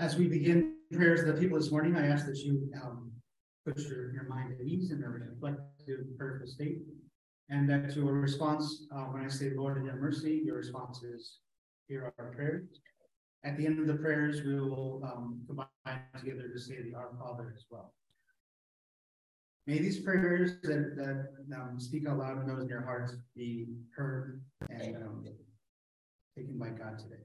As we begin prayers of the people this morning, I ask that you um, put your, your mind at ease and reflect to prayerful state. And that your response, uh, when I say, Lord, have mercy, your response is, hear our prayers. At the end of the prayers, we will um, combine together to say the Our Father as well. May these prayers that, that um, speak out loud and those in your hearts be heard and um, taken by God today.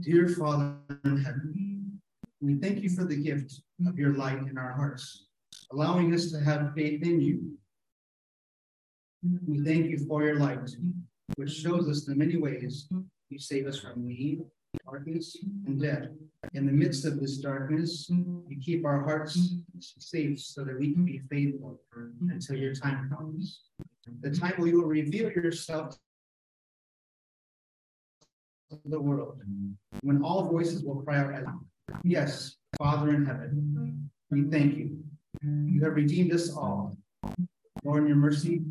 Dear Father in heaven, we thank you for the gift of your light in our hearts, allowing us to have faith in you. We thank you for your light, which shows us the many ways you save us from need, darkness, and death. In the midst of this darkness, you keep our hearts safe so that we can be faithful until your time comes. The time when you will reveal yourself the world, when all voices will cry out, Yes, Father in heaven, we thank you. You have redeemed us all. Lord, in your mercy,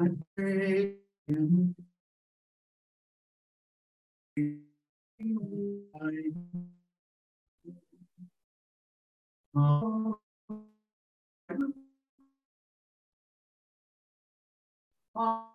I pray. Yes.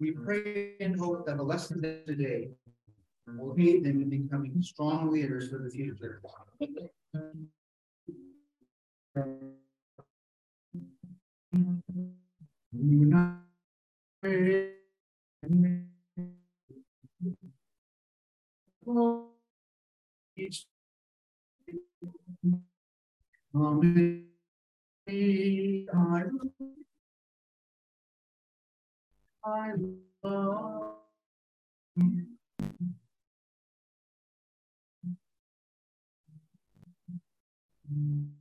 We pray and hope that the lessons of today will aid them in becoming strong leaders for the future. Amen. I love There.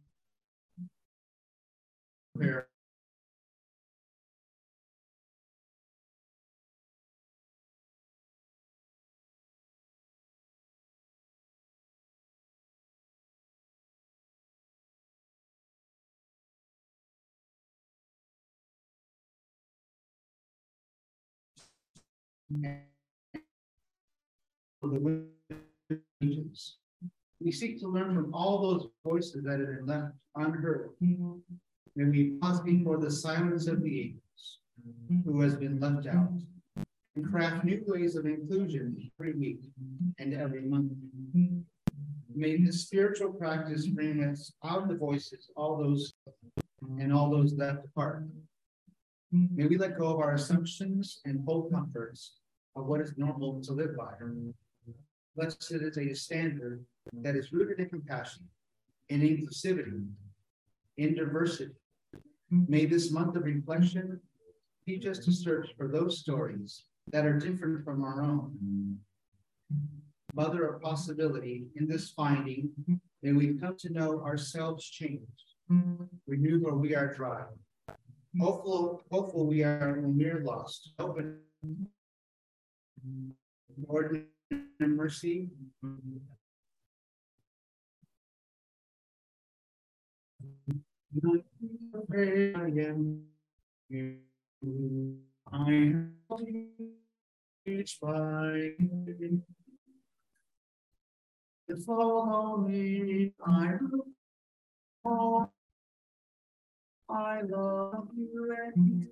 We seek to learn from all those voices that have been left unheard. May we pause before the silence of the angels who has been left out, and craft new ways of inclusion every week and every month. May this spiritual practice bring us out of the voices, all those and all those left apart. Mm-hmm. May we let go of our assumptions and hold comforts of what is normal to live by. Blessed is a standard that is rooted in compassion, in inclusivity, in diversity. Mm-hmm. May this month of reflection teach us to search for those stories that are different from our own. Mm-hmm. Mother of possibility, in this finding, may we come to know ourselves changed, renewed where we are dry. Hopeful, hopeful we are when we're lost. Open Lord, in mercy. I am each by follow me, I will. I love you and you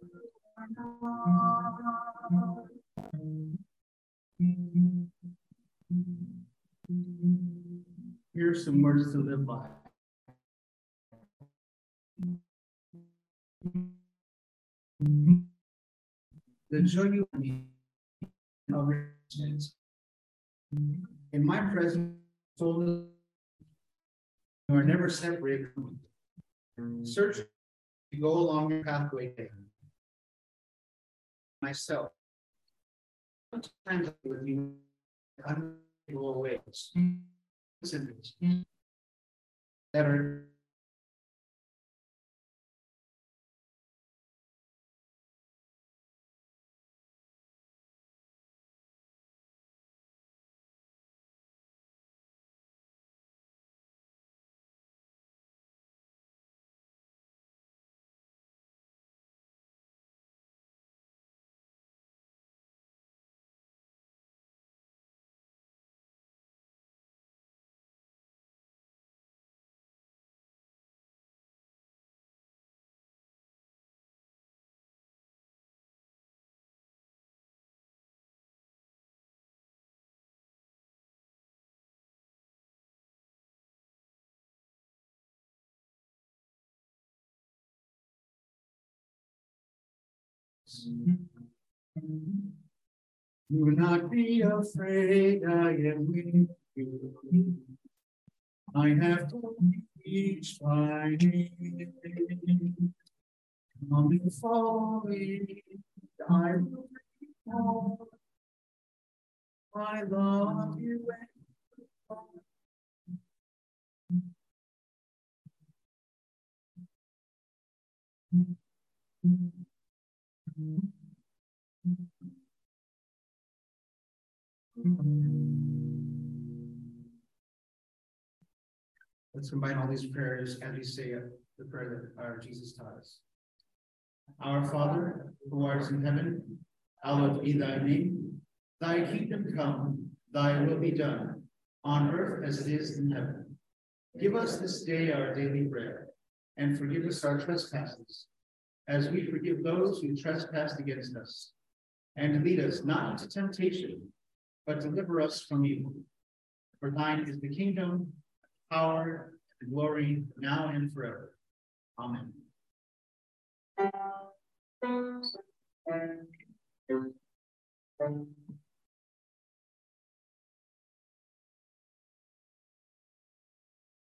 Here's some words to live by. The joy you in my presence, you are never separated from me. Search to go along your pathway myself. Sometimes with you, unable ways. That are Do not be afraid, I am with you. I have each my need. Come and follow me, I will I love you. Let's combine all these prayers as we say the prayer that our Jesus taught us. Our Father, who art in heaven, hallowed be thy name. Thy kingdom come, thy will be done, on earth as it is in heaven. Give us this day our daily bread, and forgive us our trespasses, as we forgive those who trespass against us. And lead us not into temptation, but deliver us from evil. For thine is the kingdom, the power, and glory, now and forever. Amen. Thank you.